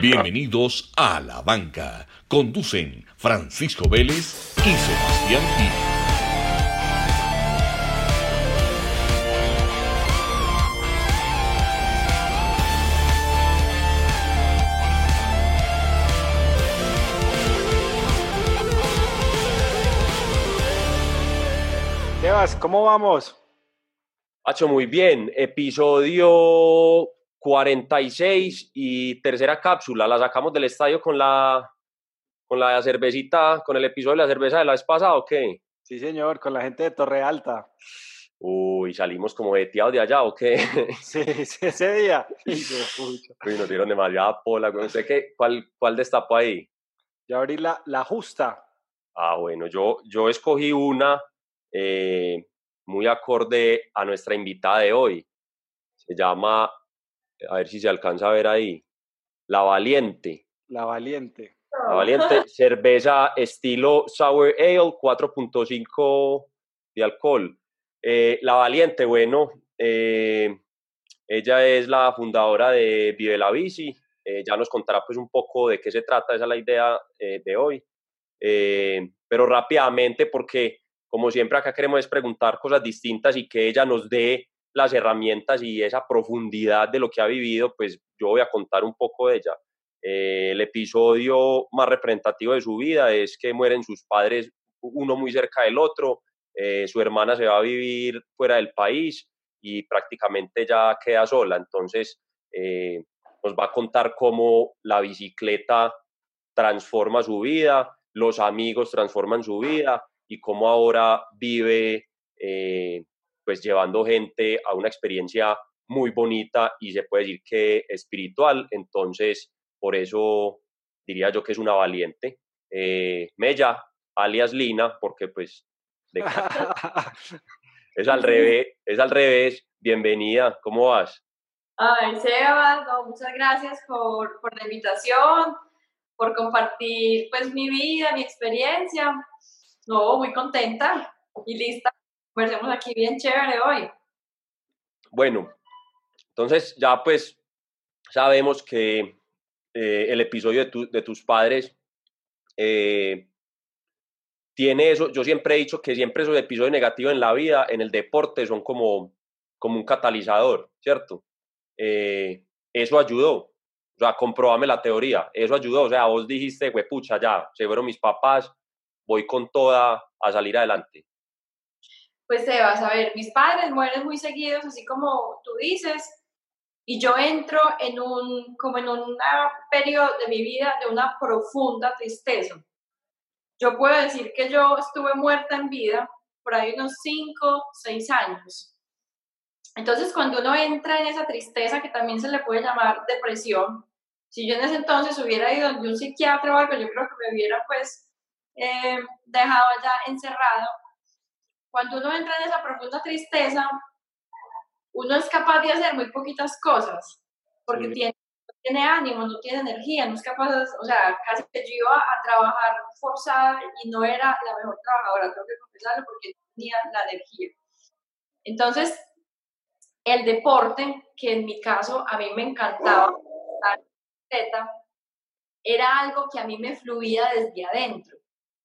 Bienvenidos a La Banca. Conducen Francisco Vélez y Sebastián Díaz. Sebas, ¿cómo vamos? Hacho, muy bien. Episodio 46 y tercera cápsula. La sacamos del estadio con la, con la cervecita, con el episodio de la cerveza de la vez pasada, ¿o qué? Sí, señor, con la gente de Torre Alta. Uy, salimos como jeteados de allá, ¿o qué? Sí, sí ese día. Uy, nos dieron demasiada pola. No sé qué, ¿cuál, cuál destapó ahí? Yo abrí la, la justa. Ah, bueno, yo, yo escogí una eh, muy acorde a nuestra invitada de hoy. Se llama, a ver si se alcanza a ver ahí, La Valiente. La Valiente. La Valiente, cerveza estilo Sour Ale, 4.5 de alcohol. Eh, la Valiente, bueno, eh, ella es la fundadora de Vive la Bici. ya nos contará pues un poco de qué se trata, esa es la idea de hoy. pero rápidamente, porque como siempre acá queremos es preguntar cosas distintas y que ella nos dé las herramientas y esa profundidad de lo que ha vivido, pues yo voy a contar un poco de ella. Eh, el episodio más representativo de su vida es que mueren sus padres, uno muy cerca del otro, eh, su hermana se va a vivir fuera del país y prácticamente ya queda sola. Entonces, eh, nos va a contar cómo la bicicleta transforma su vida, los amigos transforman su vida y cómo ahora vive pues llevando gente a una experiencia muy bonita y se puede decir que espiritual, entonces por eso diría yo que es una valiente. Eh, Mella, alias Lina, porque pues es al revés, es al revés. Bienvenida, ¿cómo vas? Ay, Sebas, muchas gracias por, por la invitación, por compartir pues mi vida, mi experiencia. No, muy contenta y lista. Conversemos aquí bien chévere hoy. Bueno, entonces ya pues sabemos que eh, el episodio de, de tus padres eh, tiene eso. Yo siempre he dicho que siempre esos episodios negativos en la vida, en el deporte, son como, como un catalizador, ¿cierto? Eh, eso ayudó. O sea, comprobame la teoría. Eso ayudó. O sea, vos dijiste, güey, pucha, ya, se fueron mis papás, voy con toda a salir adelante? Pues Sebas, a ver, mis padres mueren muy seguidos, así como tú dices, y yo entro en un, como en un periodo de mi vida de una profunda tristeza. Yo puedo decir que yo estuve muerta en vida por ahí unos 5, 6 años. Entonces, cuando uno entra en esa tristeza, que también se le puede llamar depresión, si yo en ese entonces hubiera ido donde un psiquiatra o algo, yo creo que me hubiera pues eh, dejado allá encerrado, cuando uno entra en esa profunda tristeza, uno es capaz de hacer muy poquitas cosas, porque tiene, tiene ánimo, no tiene energía, no es capaz, o sea, casi que yo iba a trabajar forzada y no era la mejor trabajadora, tengo que confesarlo, porque no tenía la energía. Entonces, el deporte, que en mi caso a mí me encantaba, era algo que a mí me fluía desde adentro.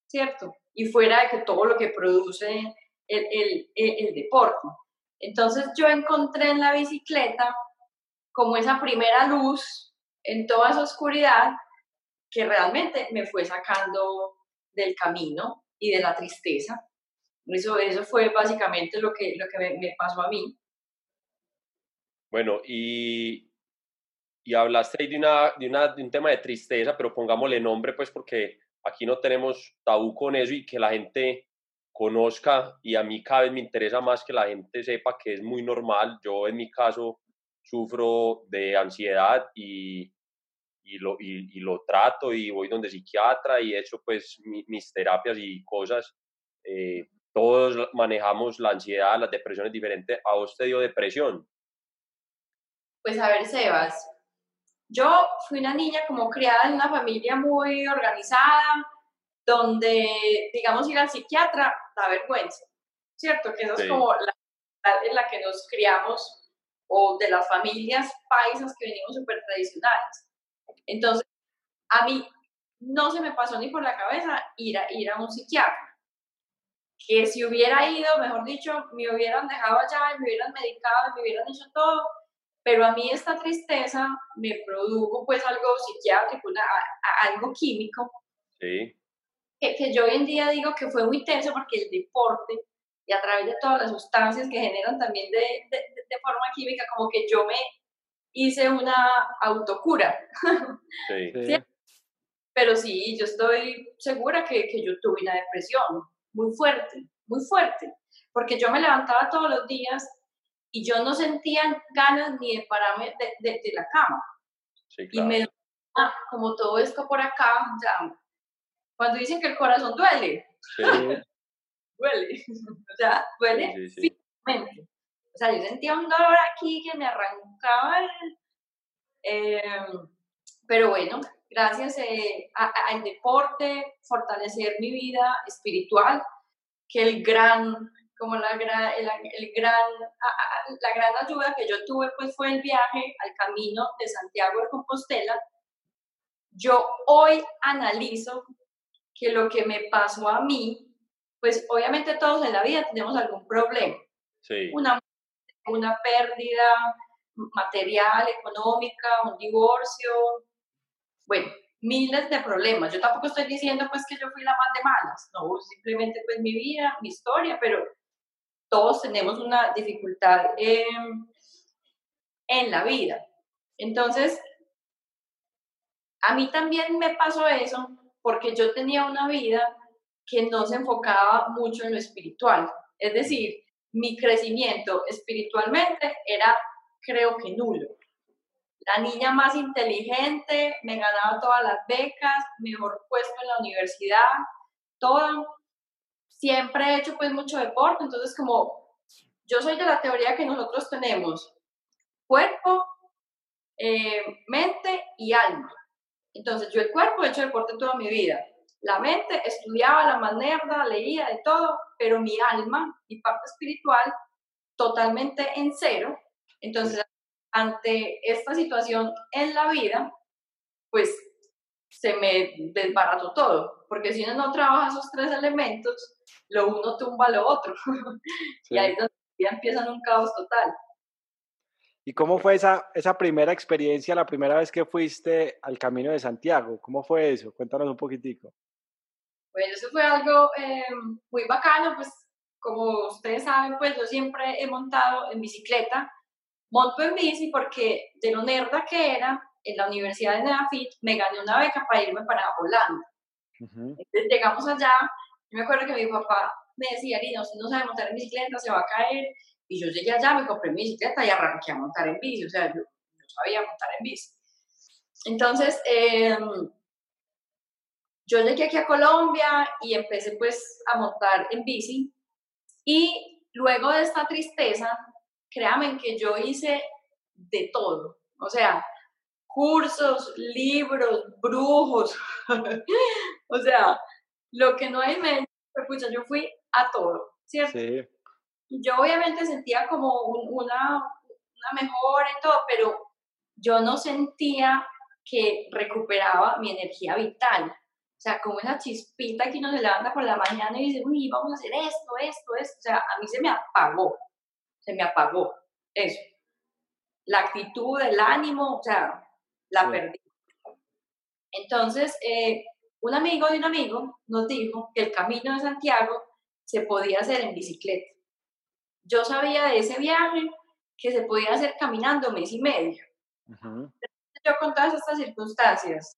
¿cierto? Y fuera de que todo lo que produce el, el, el, deporte. Entonces yo encontré en la bicicleta como esa primera luz en toda esa oscuridad que realmente me fue sacando del camino y de la tristeza. Eso, eso fue básicamente lo que, lo que me, pasó a mí. Bueno, y, y hablaste de, una, de, una, de un tema de tristeza, pero pongámosle nombre, pues porque aquí no tenemos tabú con eso y que la gente conozca y a mí cada vez me interesa más que la gente sepa que es muy normal. Yo en mi caso sufro de ansiedad y, y, lo, y, lo trato y voy donde psiquiatra y he hecho pues mis terapias y cosas. Eh, todos manejamos la ansiedad, las depresiones diferentes. ¿A vos te dio depresión? Pues a ver, Sebas, yo fui una niña como criada en una familia muy organizada, donde, digamos, ir al psiquiatra da vergüenza, ¿cierto? Que eso es como la en la que nos criamos o de las familias paisas que venimos súper tradicionales. Entonces, a mí no se me pasó ni por la cabeza ir a, ir a un psiquiatra. Que si hubiera ido, mejor dicho, me hubieran dejado allá, me hubieran medicado, me hubieran hecho todo, pero a mí esta tristeza me produjo pues algo psiquiátrico, algo químico. Sí. Que, que, yo hoy en día digo que fue muy tenso porque el deporte y a través de todas las sustancias que generan también de, de, de forma química, como que yo me hice una autocura. Sí. ¿Sí? Pero sí, yo estoy segura que, que yo tuve una depresión muy fuerte, muy fuerte, porque yo me levantaba todos los días y yo no sentía ganas ni de pararme de, de, de la cama. Sí, Y me como todo esto por acá, sea, cuando dicen que el corazón duele, Sí, duele, o sea, duele sí, sí. físicamente. O sea, yo sentía un dolor aquí que me arrancaba el... eh, pero bueno, gracias eh, a- a- al deporte, fortalecer mi vida espiritual, que el gran, como la gran, el, el gran, a- la gran ayuda que yo tuve pues fue el viaje al camino de Santiago de Compostela. Yo hoy analizo que lo que me pasó a mí, pues obviamente todos en la vida tenemos algún problema, sí. una, una pérdida material, económica, un divorcio, bueno, miles de problemas. Yo tampoco estoy diciendo pues que yo fui la más de malas, no, simplemente pues mi vida, mi historia, pero todos tenemos una dificultad eh, en la vida. Entonces, a mí también me pasó eso porque yo tenía una vida que no se enfocaba mucho en lo espiritual. Es decir, mi crecimiento espiritualmente era, creo que nulo. La niña más inteligente, me ganaba todas las becas, mejor puesto en la universidad, todo. Siempre he hecho pues mucho deporte, entonces como yo soy de la teoría que nosotros tenemos cuerpo, eh, mente y alma. Entonces yo el cuerpo he hecho deporte toda mi vida. La mente estudiaba la más nerda, leía de todo, pero mi alma, mi parte espiritual, totalmente en cero. Entonces, ante esta situación en la vida, pues se me desbarató todo, porque si uno no trabaja esos tres elementos, lo uno tumba lo otro. Sí. Y ahí es donde ya empiezan un caos total. ¿Y cómo fue esa, esa primera experiencia, la primera vez que fuiste al Camino de Santiago? ¿Cómo fue eso? Cuéntanos un poquitico. Bueno, eso fue algo eh, muy bacano, pues como ustedes saben, pues yo siempre he montado en bicicleta. Monto en bici porque de lo nerda que era, en la Universidad de Nedafit me gané una beca para irme para Holanda. Ujú. Entonces llegamos allá, yo me acuerdo que mi papá me decía, Lina, usted no sabe montar en bicicleta, se va a caer. Y yo llegué allá, me compré mi bicicleta y arranqué a montar en bici, o sea, yo, yo sabía montar en bici. Entonces, eh, yo llegué aquí a Colombia y empecé pues a montar en bici. Y luego de esta tristeza, créanme que yo hice de todo. O sea, cursos, libros, brujos. o sea, lo que no hay mente, pues yo fui a todo, ¿cierto? Sí, Yo obviamente sentía como un- una, una mejora y todo, pero yo no sentía que recuperaba mi energía vital. O sea, como esa chispita que uno se levanta por la mañana y dice, uy, vamos a hacer esto, esto, esto. O sea, a mí se me apagó, se me apagó eso. La actitud, el ánimo, o sea, la Sí. perdí. Entonces, eh, un amigo de un amigo nos dijo que el camino de Santiago se podía hacer en bicicleta. Yo sabía de ese viaje que se podía hacer caminando mes y medio. ujú, Yo con todas estas circunstancias,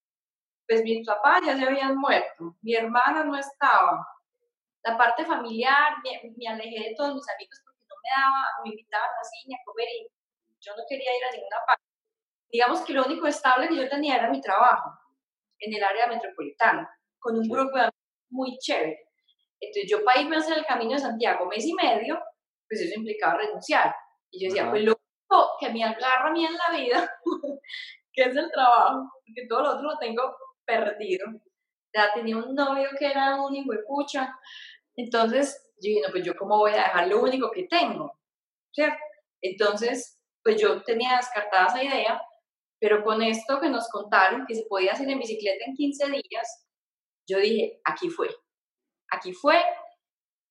pues mis papás ya se habían muerto, mi hermana no estaba, la parte familiar, me, me alejé de todos mis amigos porque no me daba, me invitaban así ni a comer y yo no quería ir a ninguna parte. Digamos que lo único estable que yo tenía era mi trabajo en el área metropolitana, con un grupo de amigos muy chévere. Entonces yo para irme a hacer el camino de Santiago mes y medio, pues eso implicaba renunciar. Y yo decía, Ajá. pues lo único que me agarra a mí en la vida, que es el trabajo, porque todo lo otro lo tengo perdido. Ya tenía un novio que era un hijo de pucha. Entonces, yo dije, no, pues yo cómo voy a dejar lo único que tengo, ¿cierto? Entonces, pues yo tenía descartada esa idea, Pero con esto que nos contaron, que se podía hacer en bicicleta en 15 días, yo dije, aquí fue, aquí fue.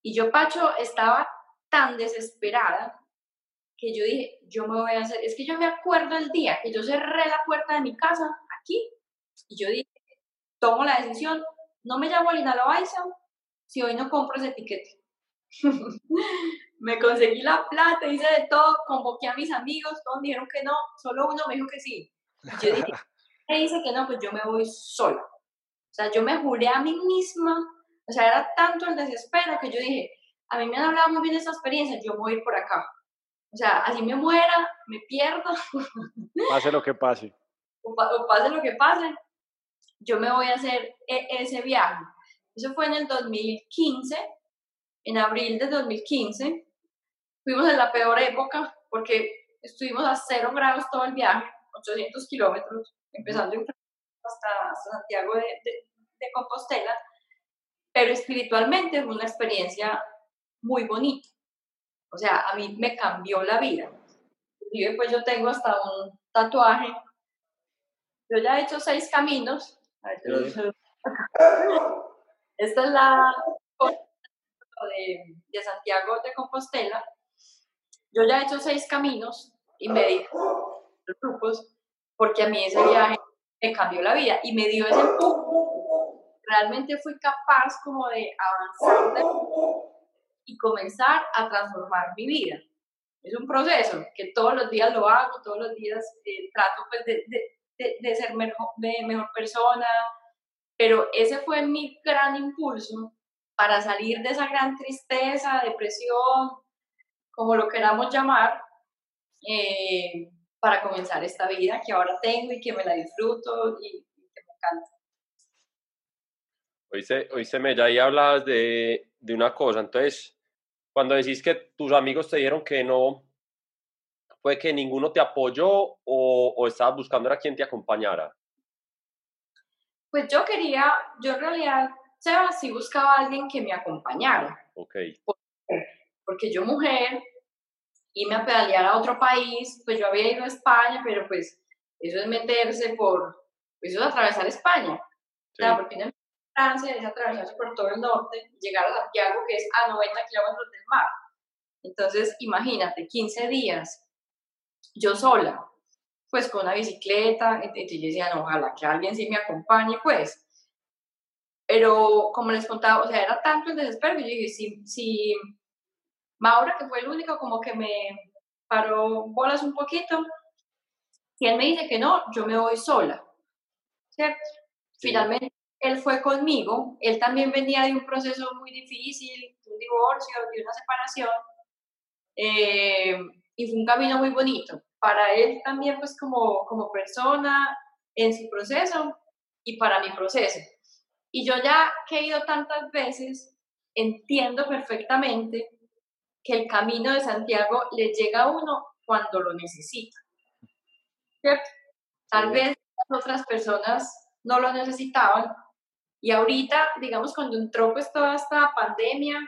Y yo, Pacho, estaba tan desesperada que yo dije, yo me voy a hacer, es que yo me acuerdo el día que yo cerré la puerta de mi casa aquí y yo dije, tomo la decisión, no me llamo Lina Loaiza si hoy no compro ese etiquete. me conseguí la plata, hice de todo, convoqué a mis amigos, todos me dijeron que no, solo uno me dijo que sí. Y yo dije, me dice que no, pues yo me voy sola. O sea, yo me juré a mí misma, o sea, era tanto el desespero que yo dije, a mí me han hablado muy bien de esta experiencia, yo voy a ir por acá. O sea, así me muera, me pierdo. Pase lo que pase. O, pase lo que pase, yo me voy a hacer e, ese viaje. Eso fue en el 2015, en abril de 2015. Fuimos en la peor época porque estuvimos a cero grados todo el viaje, 800 kilómetros, empezando hasta, Santiago de, de Compostela. Pero espiritualmente fue una experiencia muy bonita. O sea, a mí me cambió la vida. Y después yo tengo hasta un tatuaje. Yo ya he hecho seis caminos. Esta es la de, de Santiago de Compostela. Yo ya he hecho seis caminos y me dijo los grupos porque a mí ese viaje me cambió la vida y me dio ese empuje. Realmente fui capaz como de avanzar de y comenzar a transformar mi vida. Es un proceso que todos los días lo hago, todos los días eh, trato pues, de, de, de, ser mejor, mejor persona, pero ese fue mi gran impulso para salir de esa gran tristeza, depresión, como lo queramos llamar, eh, para comenzar esta vida que ahora tengo y que me la disfruto y, que me encanta. Hoy se, hoy se me ya ahí hablabas de, de una cosa, entonces cuando decís que tus amigos te dijeron que no, ¿fue que ninguno te apoyó o, o estabas buscando a quien te acompañara? Pues yo quería, yo en realidad, Seba, sí buscaba a alguien que me acompañara. Ok. Porque yo mujer, irme a pedalear a otro país, pues yo había ido a España, pero pues eso es meterse por, eso es atravesar España. Sí. porque Francia es atravesarse por todo el norte, llegar a Santiago, que es a 90 kilómetros del mar. Entonces, imagínate, 15 días, yo sola, pues con una bicicleta, entonces yo decía, no, ojalá que alguien sí me acompañe, pues. Pero como les contaba, o sea, era tanto el desespero que yo dije, si, si Maura, que fue el único como que me paró bolas un poquito, y él me dice que no, yo me voy sola, ¿cierto? Finalmente él fue conmigo, él también venía de un proceso muy difícil, de un divorcio, de una separación, eh, y fue un camino muy bonito. Para él también, pues como, como persona, en su proceso, y para mi proceso. Y yo ya que he ido tantas veces, entiendo perfectamente que el camino de Santiago le llega a uno cuando lo necesita. ¿Cierto? Tal vez otras personas no lo necesitaban, y ahorita, digamos, cuando entró pues toda esta pandemia,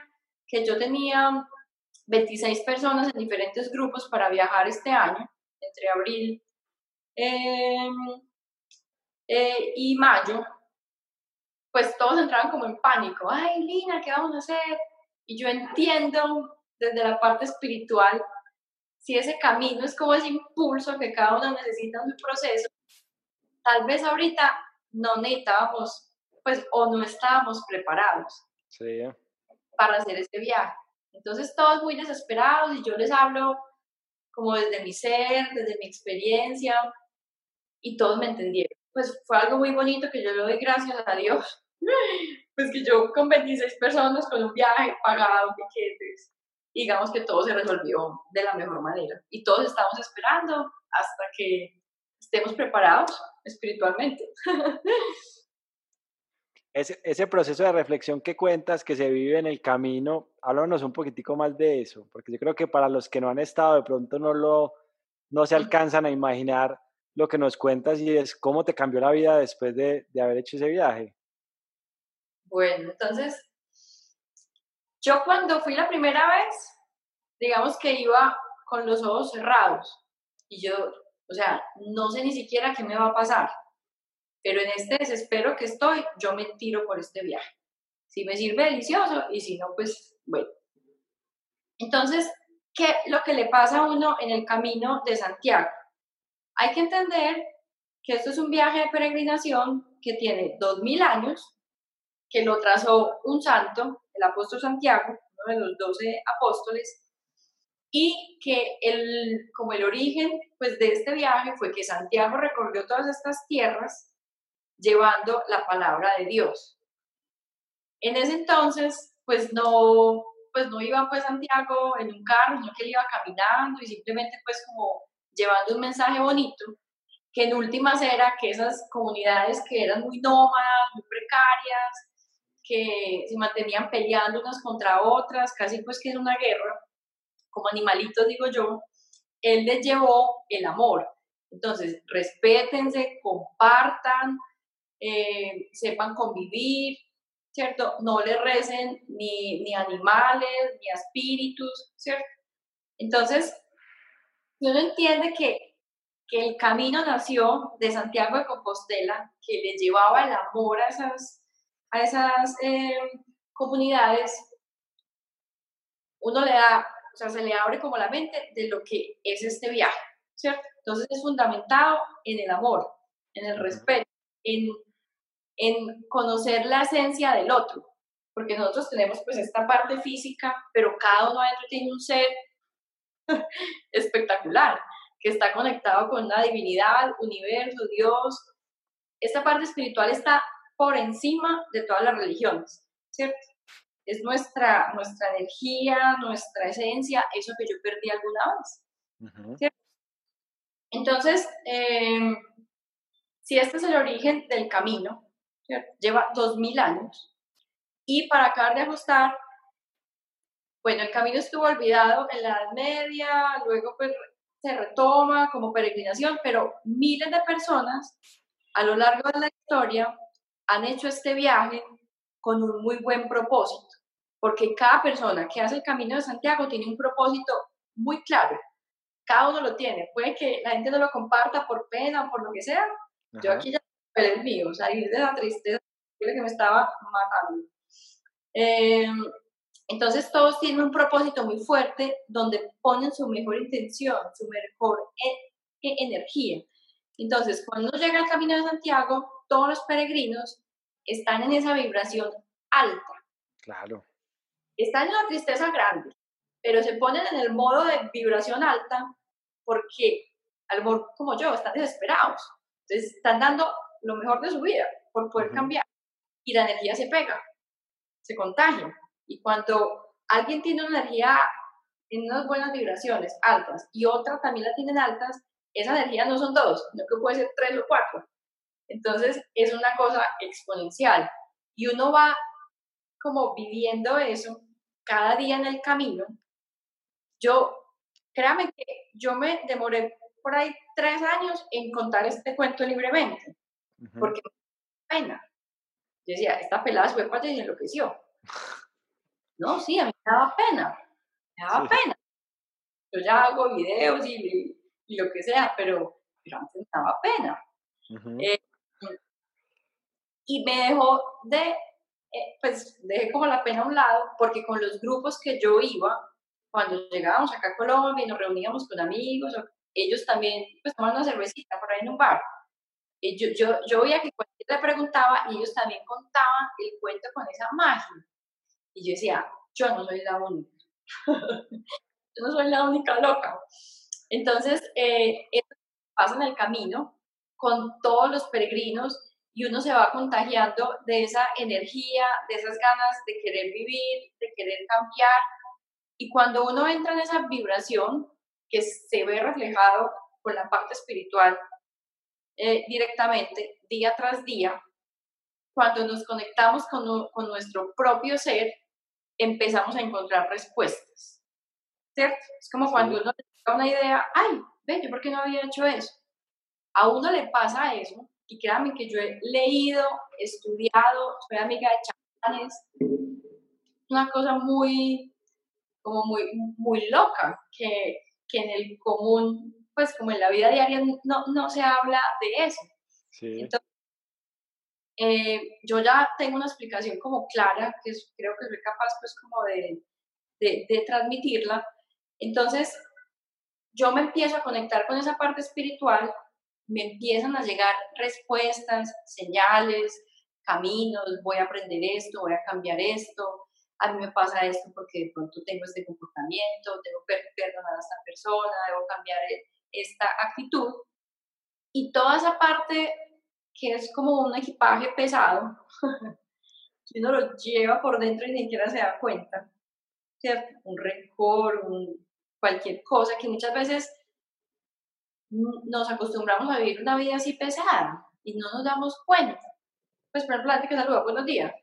que yo tenía 26 personas en diferentes grupos para viajar este año, entre abril em, eh, y mayo, pues todos entraban como en pánico. Ay, Lina, ¿qué vamos a hacer? Y yo entiendo desde la parte espiritual si ese camino es como ese impulso que cada uno necesita en su proceso. Tal vez ahorita no necesitábamos pues o no estábamos preparados para hacer este viaje. Entonces todos muy desesperados y yo les hablo como desde mi ser, desde mi experiencia y todos me entendieron. Pues fue algo muy bonito que yo le doy gracias a Dios. Pues que yo con 26 personas, con un viaje pagado, piquetes, digamos que todo se resolvió de la mejor manera. Y todos estamos esperando hasta que estemos preparados espiritualmente. Ese, ese, proceso de reflexión que cuentas, que se vive en el camino, háblanos un poquitico más de eso, porque yo creo que para los que no han estado, de pronto no, lo, no se alcanzan a imaginar lo que nos cuentas y es cómo te cambió la vida después de, de haber hecho ese viaje. Bueno, entonces, yo cuando fui la primera vez, digamos que iba con los ojos cerrados y yo O sea, no sé ni siquiera qué me va a pasar, pero en este desespero que estoy, yo me tiro por este viaje. Si me sirve delicioso y si no, pues bueno. Entonces, ¿qué lo que le pasa a uno en el camino de Santiago? Hay que entender que esto es un viaje de peregrinación que tiene dos mil años, que lo trazó un santo, el apóstol Santiago, uno de los doce apóstoles, y que el, como el origen pues, de este viaje fue que Santiago recorrió todas estas tierras llevando la palabra de Dios. En ese entonces, pues no, pues no iba pues Santiago en un carro, sino que él iba caminando y simplemente pues como llevando un mensaje bonito, que en últimas era que esas comunidades que eran muy nómadas, muy precarias, que se mantenían peleando unas contra otras, casi pues que era una guerra, como animalitos digo yo, él les llevó el amor. Entonces, respétense, compartan, eh, sepan convivir, ¿cierto? No le recen ni, ni animales, ni a espíritus, ¿cierto? Entonces, uno entiende que, que el camino nació de Santiago de Compostela, que le llevaba el amor a esas, a esas eh, comunidades, uno le da, o sea, se le abre como la mente de lo que es este viaje, ¿cierto? Entonces es fundamentado en el amor, en el respeto, en, en conocer la esencia del otro, porque nosotros tenemos pues esta parte física, pero cada uno adentro tiene un ser espectacular, que está conectado con una divinidad, universo, Dios. Esta parte espiritual está por encima de todas las religiones, ¿cierto? Es nuestra, nuestra energía, nuestra esencia, eso que yo perdí alguna vez. ¿cierto? Entonces, em, si este es el origen del camino, ¿cierto? lleva dos mil años, y para acabar de ajustar, bueno, el camino estuvo olvidado en la Edad Media, luego pues se retoma como peregrinación, pero miles de personas a lo largo de la historia han hecho este viaje con un muy buen propósito, porque cada persona que hace el Camino de Santiago tiene un propósito muy claro. Cada uno lo tiene. Puede que la gente no lo comparta por pena o por lo que sea. Yo aquí ya el mío, salir de la tristeza que me estaba matando. Eh, entonces todos tienen un propósito muy fuerte donde ponen su mejor intención, su mejor e, e, energía. Entonces, cuando llega al Camino de Santiago, todos los peregrinos están en esa vibración alta. Claro. Están en una tristeza grande, pero se ponen en el modo de vibración alta porque, al como yo, están desesperados. Entonces, están dando lo mejor de su vida por poder cambiar. Y la energía se pega, se contagia. Y cuando alguien tiene una energía en unas buenas vibraciones altas y otra también la tienen altas, esa energía no son dos, sino que puede ser tres o cuatro. Entonces es una cosa exponencial y uno va como viviendo eso cada día en el camino. Yo, créame que yo me demoré por ahí tres años en contar este cuento libremente, porque me pena. Yo decía, esta pelada fue cuando y enloqueció. No, sí, a mí me daba pena, me daba pena. Yo ya hago videos y, y, lo que sea, pero, pero antes me daba pena. Eh, y me dejó de, eh, pues dejé como la pena a un lado, porque con los grupos que yo iba, cuando llegábamos acá a Colombia y nos reuníamos con amigos, ellos también pues tomaban una cervecita por ahí en un bar. Yo, yo, yo veía que cualquiera le preguntaba y ellos también contaban el cuento con esa magia. Y yo decía, yo no soy la única. yo no soy la única loca. Entonces, eh, pasa en el camino con todos los peregrinos y uno se va contagiando de esa energía, de esas ganas de querer vivir, de querer cambiar. Y cuando uno entra en esa vibración, que se ve reflejado con la parte espiritual eh, directamente, día tras día, cuando nos conectamos con, con nuestro propio ser, empezamos a encontrar respuestas. ¿Cierto? Es como cuando uno le una idea, ay, ve, yo por qué no había hecho eso. A uno le pasa eso, y créanme que yo he leído, estudiado, soy amiga de chamanes, una cosa muy, como muy, muy loca, que, que en el común pues como en la vida diaria no, no se habla de eso. Sí. Entonces, eh, yo ya tengo una explicación como clara, que creo que soy capaz pues como de, de, de transmitirla. Entonces, yo me empiezo a conectar con esa parte espiritual, me empiezan a llegar respuestas, señales, caminos, voy a aprender esto, voy a cambiar esto, a mí me pasa esto porque de pronto tengo este comportamiento, debo perdonar a esta persona, debo cambiar e, esta actitud. Y toda esa parte que es como un equipaje pesado, que uno lo lleva por dentro y ni siquiera se da cuenta, ¿cierto? Un rencor, un, cualquier cosa que muchas veces nos acostumbramos a vivir una vida así pesada y no nos damos cuenta. Pues, por ejemplo, gente que saluda, buenos días.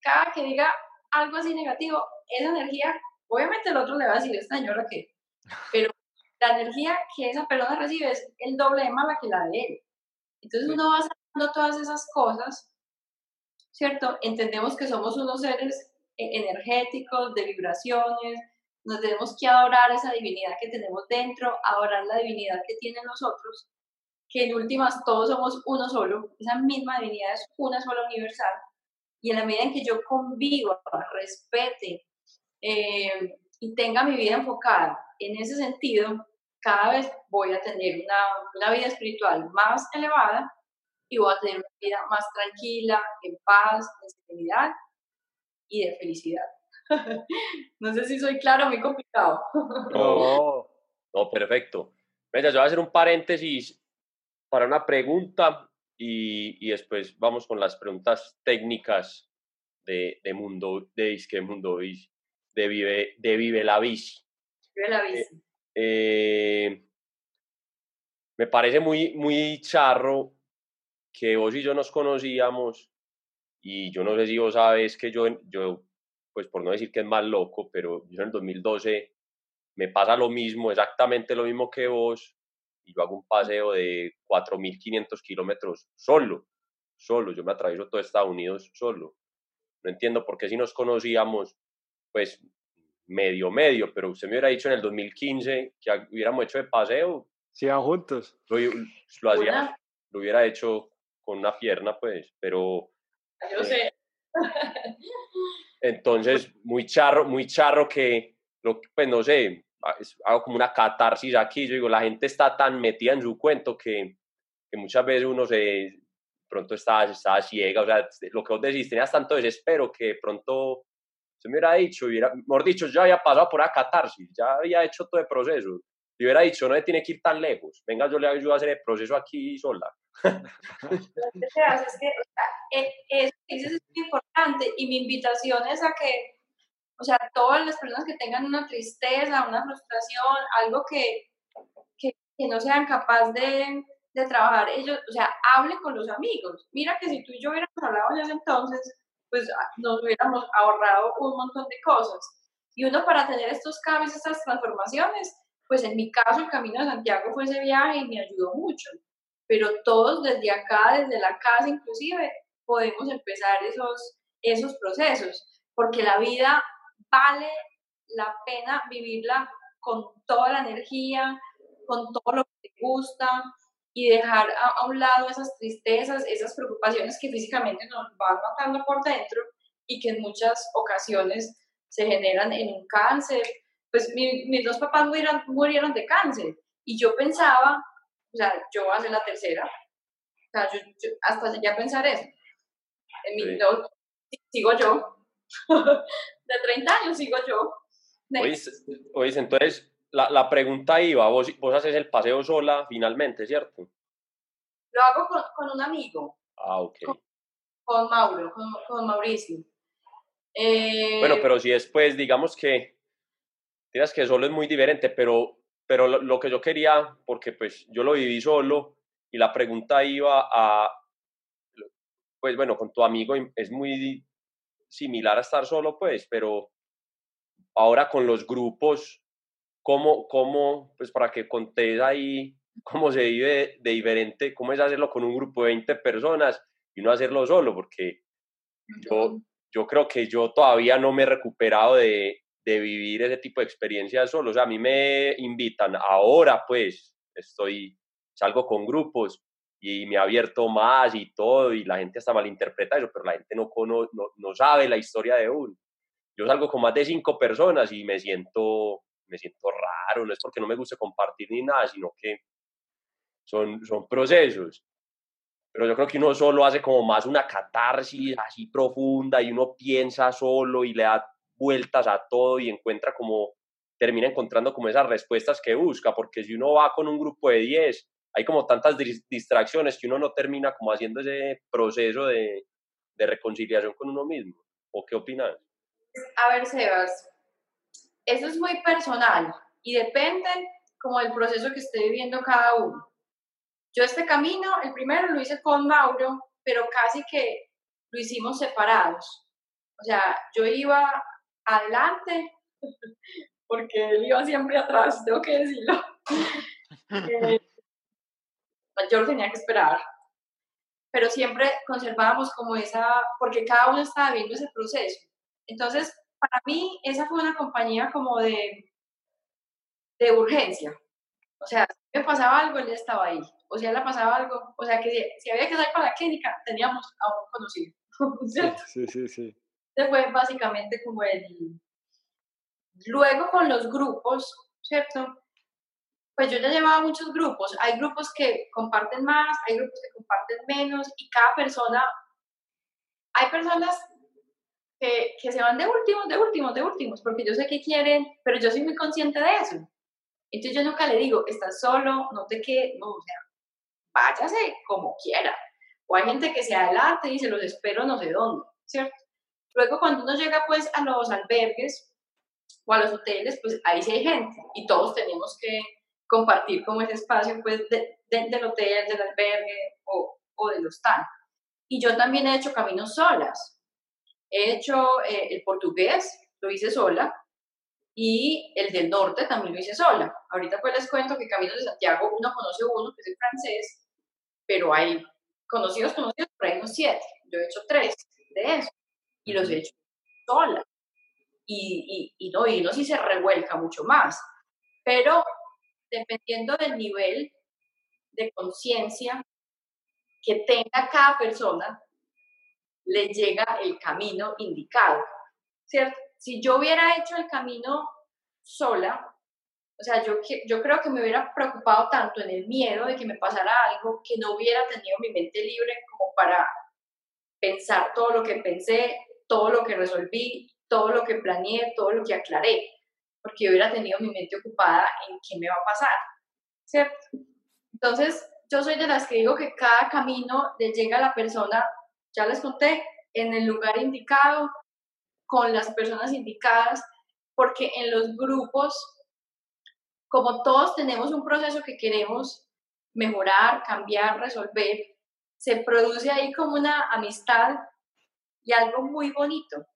Cada que diga algo así negativo, esa energía, obviamente el otro le va a decir, esta señora que, pero la energía que esa persona recibe es el doble de mala que la de él. Entonces uno va sacando todas esas cosas, ¿cierto? Entendemos que somos unos seres e-, energéticos, de vibraciones, nos tenemos que adorar esa divinidad que tenemos dentro, adorar la divinidad que tienen nosotros, que en últimas todos somos uno solo, esa misma divinidad es una sola universal, y en la medida en que yo conviva, respete eh, y tenga mi vida enfocada en ese sentido, cada vez voy a tener una, una vida espiritual más elevada y voy a tener una vida más tranquila, en paz, en serenidad y de felicidad. no sé si soy claro, muy complicado. no, no, perfecto. Venga, yo voy a hacer un paréntesis para una pregunta y, y después vamos con las preguntas técnicas de, de Mundo, de Disque Mundo de Vive, de Vive la Bici. Eh, eh, me parece muy, muy charro que vos y yo nos conocíamos y yo no sé si vos sabes que yo, yo pues por no decir que es más loco, pero yo en el 2012 me pasa lo mismo, exactamente lo mismo que vos, y yo hago un paseo de 4.500 kilómetros solo, solo, yo me atravieso todo Estados Unidos solo. No entiendo por qué si nos conocíamos, pues medio, medio, pero usted me hubiera dicho en el 2015 que hubiéramos hecho de paseo. Iban juntos. Lo, lo, hacía, lo hubiera hecho con una pierna, pues, pero... Yo sé. Entonces, muy charro, muy charro que, lo, pues no sé, hago como una catarsis aquí, yo digo, la gente está tan metida en su cuento que, que muchas veces uno se, pronto está, está ciega, o sea, lo que vos decís, tenías tanto desespero que pronto se me hubiera dicho, hubiera, mejor dicho, yo había pasado por la catarsis, ya había hecho todo el proceso, y hubiera dicho, no le tiene que ir tan lejos, venga, yo le ayudo a hacer el proceso aquí sola. es que e, eso es muy importante y mi invitación es a que, o sea, todas las personas que tengan una tristeza, una frustración, algo que, que, que no sean capaces de, de, trabajar, ellos, o sea, hablen con los amigos. Mira que si tú y yo hubiéramos hablado en ese entonces, pues ah, nos hubiéramos ahorrado un montón de cosas. Y uno para tener estos cambios, estas transformaciones, pues en mi caso el Camino de Santiago fue ese viaje y me ayudó mucho. Pero todos desde acá, desde la casa inclusive, podemos empezar esos, esos procesos, porque la vida vale la pena vivirla con toda la energía, con todo lo que te gusta y dejar a, un lado esas tristezas, esas preocupaciones que físicamente nos van matando por dentro y que en muchas ocasiones se generan en un cáncer. Pues mis dos papás murieron, murieron de cáncer y yo pensaba, o sea, yo voy a ser la tercera, o sea, yo, hasta llegué a pensar eso sigo yo. de 30 años sigo yo. Oye, entonces la, la, pregunta iba, vos, vos haces el paseo sola finalmente, ¿cierto? Lo hago con, con un amigo. Ah, ok. Con, Mauro, con, con Mauricio. Eh, bueno, pero si después, digamos que, tienes que solo es muy diferente, pero, pero lo, lo, que yo quería, porque pues yo lo viví solo, y la pregunta iba a, pues bueno, con tu amigo es muy similar a estar solo, pues, pero ahora con los grupos, ¿cómo, cómo pues para que contés ahí cómo se vive de diferente, cómo es hacerlo con un grupo de 20 personas y no hacerlo solo? Porque yo, yo creo que yo todavía no me he recuperado de, de vivir ese tipo de experiencias solo. O sea, a mí me invitan ahora, pues, estoy, salgo con grupos y me ha abierto más y todo, y la gente hasta malinterpreta eso, pero la gente no, no, no sabe la historia de uno. Yo salgo con más de cinco personas y me siento, me siento raro, no es porque no me guste compartir ni nada, sino que son, son procesos. Pero yo creo que uno solo hace como más una catarsis así profunda y uno piensa solo y le da vueltas a todo y encuentra como, termina encontrando como esas respuestas que busca, porque si uno va con un grupo de 10, hay como tantas distracciones que uno no termina como haciendo ese proceso de, de reconciliación con uno mismo. ¿O qué opinas? A ver, Sebas, eso es muy personal y depende como del proceso que esté viviendo cada uno. Yo este camino, el primero lo hice con Mauro, pero casi que lo hicimos separados. O sea, yo iba adelante porque él iba siempre atrás, tengo que decirlo. Eh, yo lo tenía que esperar, pero siempre conservábamos como esa, porque cada uno estaba viendo ese proceso. Entonces, para mí, esa fue una compañía como de, de urgencia. O sea, si me pasaba algo, él estaba ahí. O si le pasaba algo, o sea, que si había que salir para la clínica, teníamos a un conocido. Sí, sí, sí. Ese fue básicamente como el... Luego con los grupos, ¿cierto? Pues yo ya llevaba muchos grupos. Hay grupos que comparten más, hay grupos que comparten menos y cada persona... Hay personas que, que, se van de últimos, de últimos, de últimos, porque yo sé que quieren, pero yo soy muy consciente de eso. Entonces yo nunca le digo, estás solo, no te quedes, no, o sea, váyase como quiera. O hay gente que se adelanta y dice, los espero no sé dónde, ¿cierto? Luego cuando uno llega pues a los albergues o a los hoteles, pues ahí sí hay gente y todos tenemos que compartir como ese espacio pues del hotel, del albergue o, o del hostal. Y yo también he hecho caminos solas. He hecho eh, el portugués, lo hice sola, y el del norte también lo hice sola. Ahorita pues les cuento que Caminos de Santiago uno conoce uno, que es el francés, pero hay conocidos, conocidos, por ahí unos siete. Yo he hecho tres de eso y los he hecho sola. Y, y, y no, y uno sí se revuelca mucho más. Pero dependiendo del nivel de conciencia que tenga cada persona, le llega el camino indicado, ¿cierto? Si yo hubiera hecho el camino sola, o sea, yo, yo creo que me hubiera preocupado tanto en el miedo de que me pasara algo que no hubiera tenido mi mente libre como para pensar todo lo que pensé, todo lo que resolví, todo lo que planeé, todo lo que aclaré, porque yo hubiera tenido mi mente ocupada en qué me va a pasar, ¿cierto? Entonces, yo soy de las que digo que cada camino le llega a la persona, ya les conté, en el lugar indicado, con las personas indicadas, porque en los grupos como todos tenemos un proceso que queremos mejorar, cambiar, resolver, se produce ahí como una amistad y algo muy bonito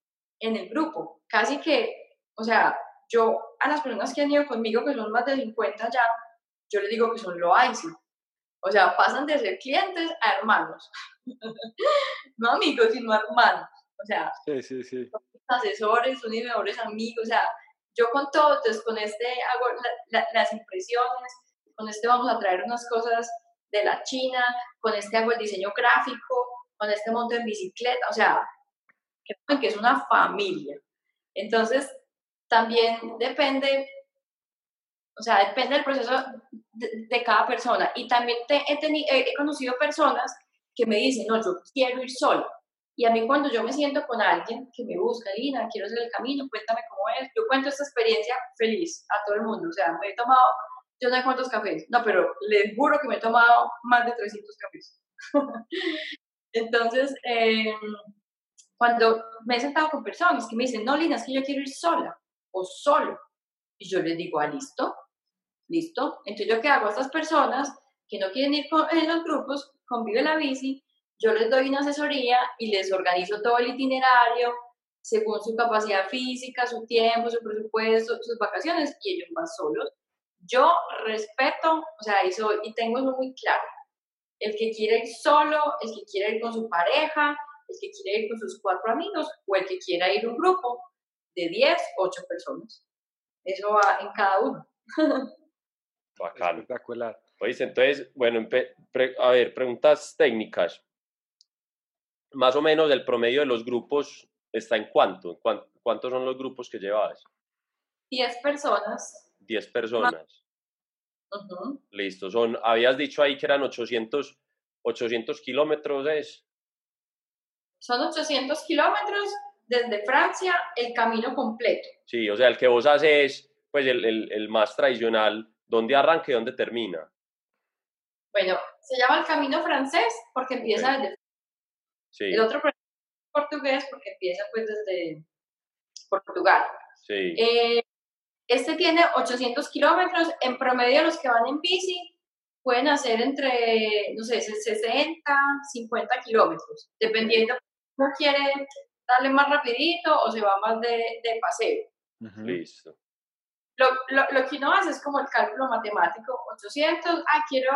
en el grupo. Casi que, o sea, yo a las personas que han ido conmigo, que son más de 50 ya, yo les digo que son loaici. O sea, pasan de ser clientes a hermanos. no amigos, sino hermanos. O sea, sí, sí, sí. son asesores, son mis mejores amigos. O sea, yo con todo, entonces con este hago las impresiones, con este vamos a traer unas cosas de la China, con este hago el diseño gráfico, con este monto en bicicleta, o sea, que, es una familia. Entonces, también depende, o sea, depende del proceso de, cada persona. Y también he, conocido personas que me dicen, no, yo quiero ir solo. Y a mí cuando yo me siento con alguien que me busca, Lina, quiero hacer el camino, cuéntame cómo es, yo cuento esta experiencia feliz a todo el mundo. O sea, me he tomado, yo no sé cuántos cafés, no, pero les juro que me he tomado más de 300 cafés. Entonces, em, cuando me he sentado con personas que me dicen, no, Lina, es que yo quiero ir sola o solo. Y yo les digo, ah, listo, listo. Entonces, ¿yo qué hago a estas personas que no quieren ir en los grupos, convive la bici, yo les doy una asesoría y les organizo todo el itinerario según su capacidad física, su tiempo, su presupuesto, sus vacaciones y ellos van solos. Yo respeto, o sea, y tengo eso muy claro. El que quiere ir solo, el que quiere ir con su pareja, el que quiere ir con sus cuatro amigos o el que quiera ir un grupo de 10, 8 personas. Eso va en cada uno. Bacán. Espectacular. Oíste, entonces, bueno, a ver, preguntas técnicas. Más o menos el promedio de los grupos está en cuánto? ¿Cuántos son los grupos que llevas? Diez personas. Diez personas. Listo, son, habías dicho ahí que eran 800, 800 kilómetros, ¿es? Son 800 kilómetros desde Francia, el camino completo. Sí, o sea, el que vos haces, pues el, el, el más tradicional, ¿dónde arranca y dónde termina? Bueno, se llama el camino francés porque empieza desde sí. El otro portugués porque empieza pues desde Portugal. Sí. Eh, este tiene 800 kilómetros, en promedio los que van en bici pueden hacer entre, no sé, 60, 50 kilómetros, dependiendo uno quiere darle más rapidito o se va más de, de paseo. Listo. Lo, lo, lo, que uno hace es como el cálculo matemático, 800, ah, quiero,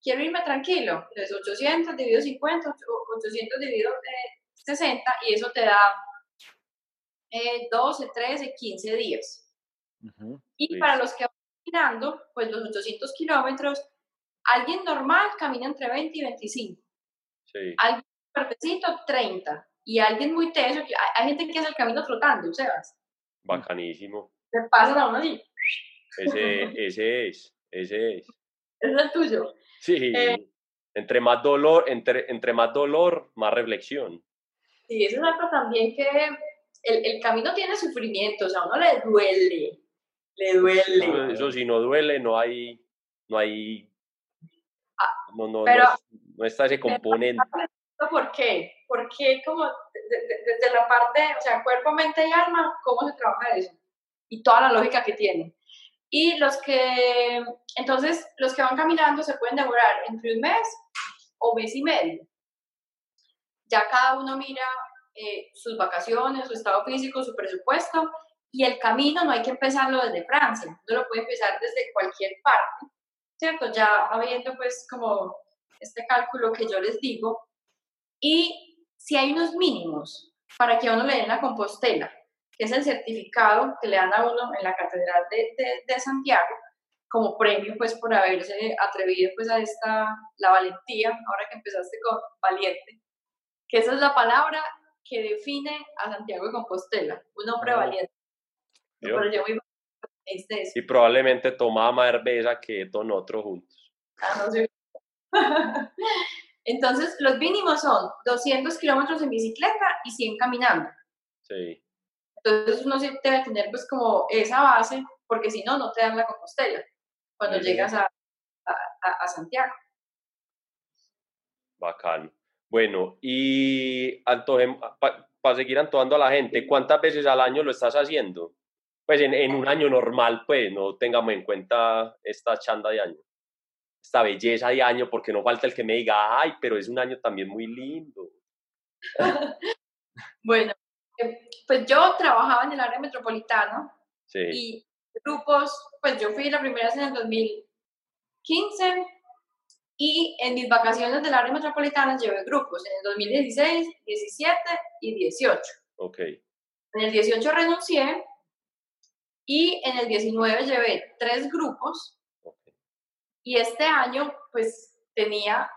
quiero irme tranquilo, entonces 800 dividido 50, 800 dividido 60 y eso te da eh, 12, 13, 15 días. Y para los que van caminando, pues los 800 kilómetros, alguien normal camina entre 20 y 25. Sí. Alguien perfecito, 30. Y alguien muy teso, hay, gente que hace el camino trotando, Sebas. Bacanísimo. Te pasan a uno así. Ese, ese es, ese es. Ese es el tuyo. Sí. Eh, entre más dolor, entre, entre más dolor, más reflexión. Sí, eso es algo también que el, el camino tiene sufrimiento, o sea, a uno le duele, le duele. Eso, si no duele, no hay, no hay, ah, no, no, no, está ese componente. ¿Por qué? Porque como desde la parte, o sea, cuerpo, mente y alma, ¿cómo se trabaja eso? Y toda la lógica que tiene. Y los que, entonces, los que van caminando se pueden demorar entre un mes o mes y medio. Ya cada uno mira eh, sus vacaciones, su estado físico, su presupuesto y el camino no hay que empezarlo desde Francia, uno lo puede empezar desde cualquier parte, ¿cierto? Ya habiendo pues como este cálculo que yo les digo. Y si hay unos mínimos para que a uno le den la compostela, que es el certificado que le dan a uno en la Catedral de, de, Santiago, como premio pues por haberse atrevido pues a esta, la valentía, ahora que empezaste con valiente, que esa es la palabra que define a Santiago de Compostela, un hombre ah. valiente. Este y probablemente tomaba más cerveza que ton otro juntos. Ah, Entonces, los mínimos son 200 kilómetros en bicicleta y 100 caminando. Sí. Entonces, uno debe tener pues como esa base, porque si no, no te dan la Compostela cuando llegas a, a, a Santiago. Bacano. Bueno, y para seguir antojando a la gente, ¿cuántas veces al año lo estás haciendo? Pues en, en, un año normal, pues no tengamos en cuenta esta chanda de año, esta belleza de año, porque no falta el que me diga, ay, pero es un año también muy lindo. bueno, eh, pues yo trabajaba en el área metropolitana sí. y grupos, pues yo fui la primera vez en el 2015 y en mis vacaciones del área metropolitana llevé grupos en el 2016, 17 y 18. Ok. En el 18 renuncié y en el 19 llevé tres grupos. Y este año, pues tenía,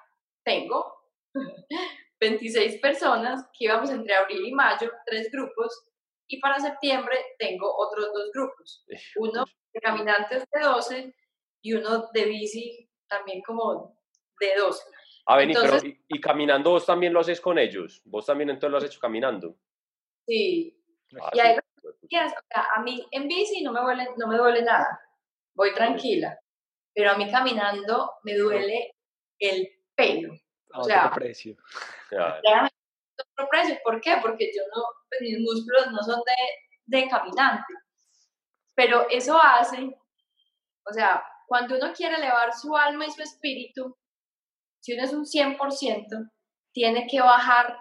tengo 26 personas que íbamos entre abril y mayo, tres grupos. Y para septiembre tengo otros dos grupos. Uno de caminantes de 12 y uno de bici también como de dos. A ver, pero y, caminando vos también lo haces con ellos? ¿Vos también entonces lo has hecho caminando? Sí. Ah, y hay a mí en bici no me, duele, no me duele nada, voy tranquila, pero a mí caminando me duele el pelo. O sea, precio. Otro precio, ¿por qué? Porque yo no, pues, mis músculos no son de, de caminante. Pero eso hace, o sea, cuando uno quiere elevar su alma y su espíritu, si uno es un 100%, tiene que bajar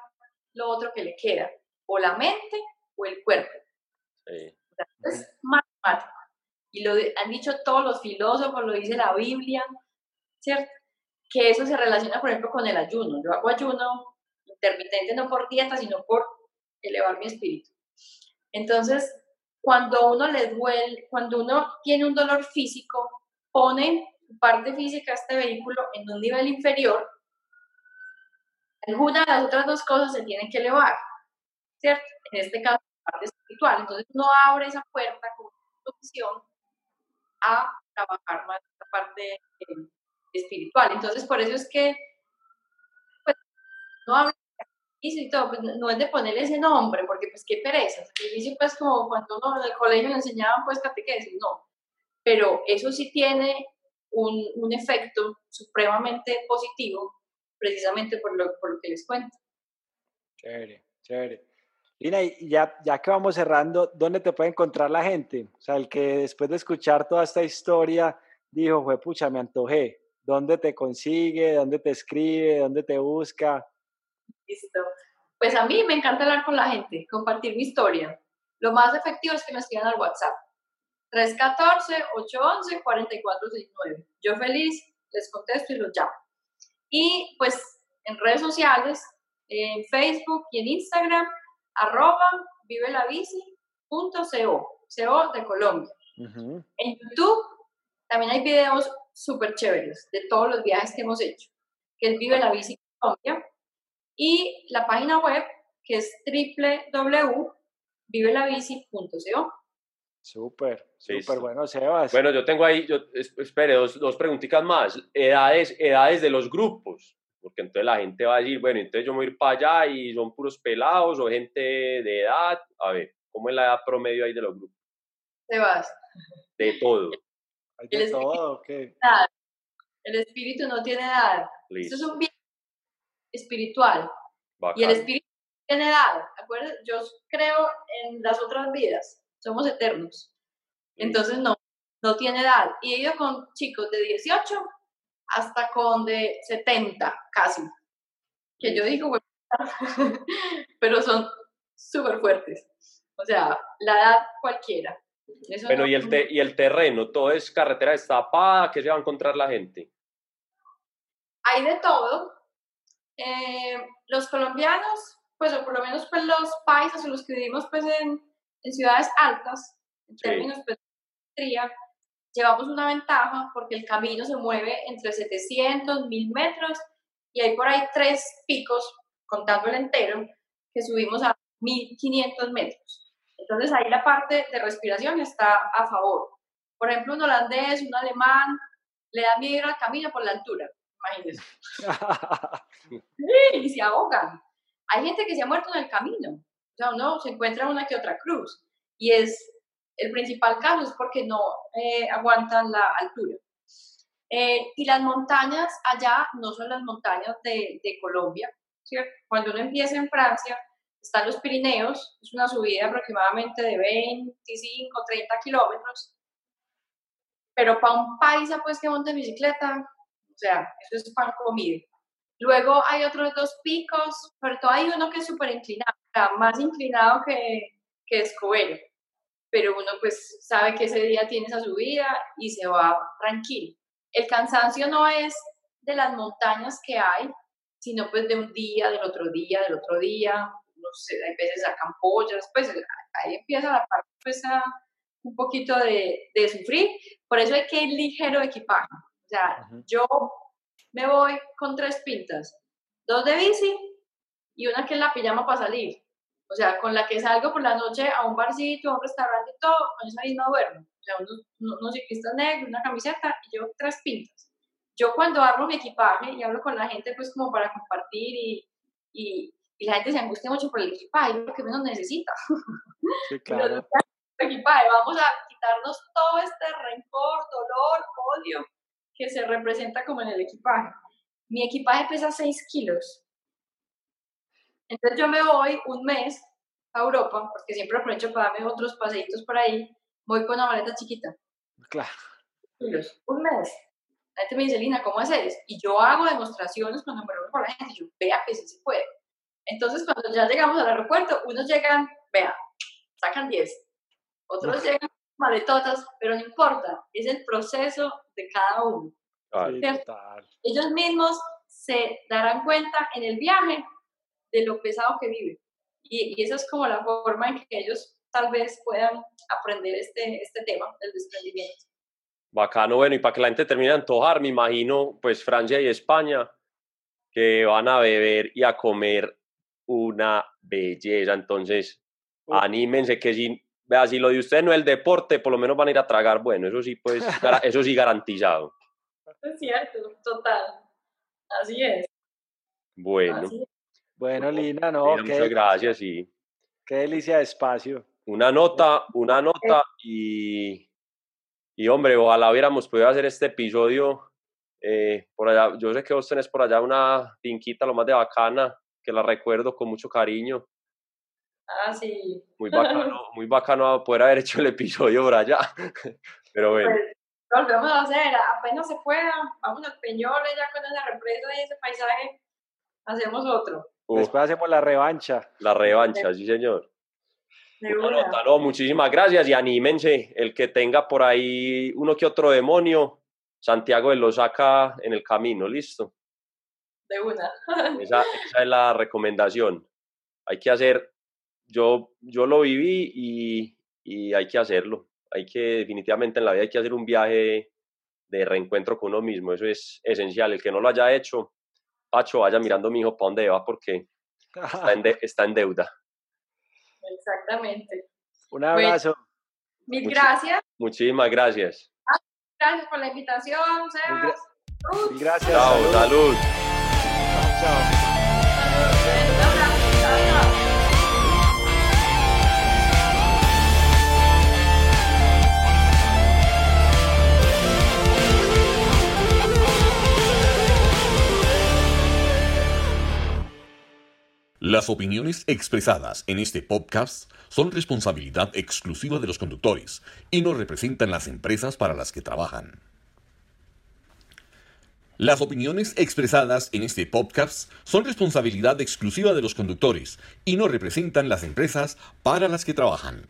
lo otro que le queda, o la mente o el cuerpo. Es matemático. Y lo han dicho todos los filósofos, lo dice la Biblia, ¿cierto? Que eso se relaciona, por ejemplo, con el ayuno. Yo hago ayuno intermitente no por dieta, sino por elevar mi espíritu. Entonces, cuando uno le duele, cuando uno tiene un dolor físico, pone parte física este vehículo en un nivel inferior, alguna de las otras dos cosas se tienen que elevar, ¿cierto? En este caso, la parte espiritual. Entonces, uno abre esa puerta con una a trabajar más esta parte eh, espiritual. Entonces, por eso es que pues, no habla y todo, pues no es de ponerle ese nombre, porque pues qué pereza. Sacrificio pues como cuando uno en el colegio le enseñaban pues catequesis, no. Pero eso sí tiene un, un efecto supremamente positivo, precisamente por lo, por lo que les cuento. Chévere, chévere. Lina, y ya, ya que vamos cerrando, ¿dónde te puede encontrar la gente? O sea, el que después de escuchar toda esta historia dijo, fue pucha, me antojé. ¿Dónde te consigue? ¿Dónde te escribe? ¿Dónde te busca? Listo. Pues a mí me encanta hablar con la gente, compartir mi historia. Lo más efectivo es que me escriban al WhatsApp. 314-811-4469. Yo feliz les contesto y los llamo. Y pues en redes sociales, en Facebook y en Instagram, arroba vivelabici.co, CO de Colombia. En YouTube también hay videos súper chéveres de todos los viajes que hemos hecho, que es Vive la Bici Colombia y la página web que es www.vivelabici.co. Súper, súper bueno, Sebas. Bueno, yo tengo ahí, yo, espere, dos, dos preguntitas más. Edades, edades de los grupos, porque entonces la gente va a decir, bueno, entonces yo voy a ir para allá y son puros pelados o gente de edad. A ver, ¿cómo es la edad promedio ahí de los grupos? Sebas. De todo. ¿Hay de todo o qué? El espíritu no tiene edad. Eso es un bien espiritual. Y el espíritu tiene edad. ¿acuerdas? Yo creo en las otras vidas. Somos eternos. Entonces no, no tiene edad. Y he ido con chicos de 18 hasta con de 70 casi. Que yo digo, pero son súper fuertes. O sea, la edad cualquiera. bueno, y, el y el terreno, todo es carretera destapada, ¿qué se va a encontrar la gente? Hay de todo, eh, los colombianos, pues o por lo menos pues los países o los que vivimos pues en, en ciudades altas, en términos pues, de llevamos una ventaja porque el camino se mueve entre 700, 1000 metros y hay por ahí tres picos, contando el entero, que subimos a 1500 metros. Entonces ahí la parte de respiración está a favor. Por ejemplo, un holandés, un alemán, le da miedo al camino por la altura imagínense. y se ahogan. Hay gente que se ha muerto en el camino. O sea, uno se encuentra una que otra cruz. Y es el principal caso es porque no eh, aguantan la altura. Eh, y las montañas allá no son las montañas de, de Colombia. ¿cierto? Cuando uno empieza en Francia, están los Pirineos, es una subida aproximadamente de 25, 30 kilómetros. Pero para un paisa pues que monte bicicleta, o sea, eso es pan comido. Luego hay otros dos picos, pero todo hay uno que es súper inclinado, más inclinado que, que Escobedo. Pero uno pues sabe que ese día tiene esa subida y se va tranquilo. El cansancio no es de las montañas que hay, sino pues de un día, del otro día, del otro día. No sé, hay veces sacan pollas, pues ahí empieza la parte pues a, un poquito de, de sufrir. Por eso hay que ir ligero equipaje sea, yo me voy con tres pintas, dos de bici y una que es la pijama para salir. O sea, con la que salgo por la noche a un barcito, a un restaurante y todo, con esa misma duermo. O sea, unos, unos ciclistas negros, una camiseta y yo tres pintas. Yo cuando armo mi equipaje y hablo con la gente, pues como para compartir y, y, y la gente se angustia mucho por el equipaje, lo que menos necesita. Sí, claro. equipaje, vamos a quitarnos todo este rencor, dolor, odio que se representa como en el equipaje. Mi equipaje pesa 6 kilos. Entonces yo me voy un mes a Europa, porque siempre aprovecho para darme otros paseitos por ahí, voy con una maleta chiquita. Claro. Un mes. La gente me dice, Lina, ¿cómo haces? Y yo hago demostraciones cuando me reúno con la gente, yo, vea que sí se puede. Entonces, cuando ya llegamos al aeropuerto, unos llegan, vea, sacan 10, otros llegan maletotas, pero no importa, es el proceso de cada uno. Ellos mismos se darán cuenta en el viaje de lo pesado que viven. Y, y, esa es como la forma en que ellos tal vez puedan aprender este, este tema del desprendimiento. Bacano, bueno, y para que la gente termine de antojar, me imagino, pues Francia y España, que van a beber y a comer una belleza. Entonces, anímense que si, vea, si lo de usted no es el deporte, por lo menos van a ir a tragar, bueno, eso sí, pues, eso sí garantizado. Es cierto, total. Así es. Bueno. Bueno, Lina, no. muchas gracias y. Qué delicia de espacio. Una nota, una nota y y hombre, ojalá hubiéramos podido hacer este episodio eh, por allá. Yo sé que vos tenés por allá una finquita lo más de bacana, que la recuerdo con mucho cariño. Ah, sí. Muy bacano, muy bacano poder haber hecho el episodio por allá. Pero bueno. Pues, volvemos a hacer, apenas se pueda, vamos al Peñoles ya con esa represa y ese paisaje, hacemos otro. Después hacemos la revancha. La revancha, sí señor muchísimas gracias y anímense, el que tenga por ahí uno que otro demonio, Santiago lo saca en el camino, listo. De una. esa, es la recomendación. Hay que hacer, yo, yo lo viví y, y hay que hacerlo. Hay que, definitivamente en la vida hay que hacer un viaje de reencuentro con uno mismo, eso es esencial. El que no lo haya hecho, Pacho, vaya mirando mi hijo para dónde va porque está en, está en deuda. Exactamente. Un abrazo. mil gracias. Muchísimas gracias. Ah, gracias por la invitación, Sebas. gracias. Chao, salud. chao. Las opiniones expresadas en este podcast son responsabilidad exclusiva de los conductores y no representan las empresas para las que trabajan. Las opiniones expresadas en este podcast son responsabilidad exclusiva de los conductores y no representan las empresas para las que trabajan.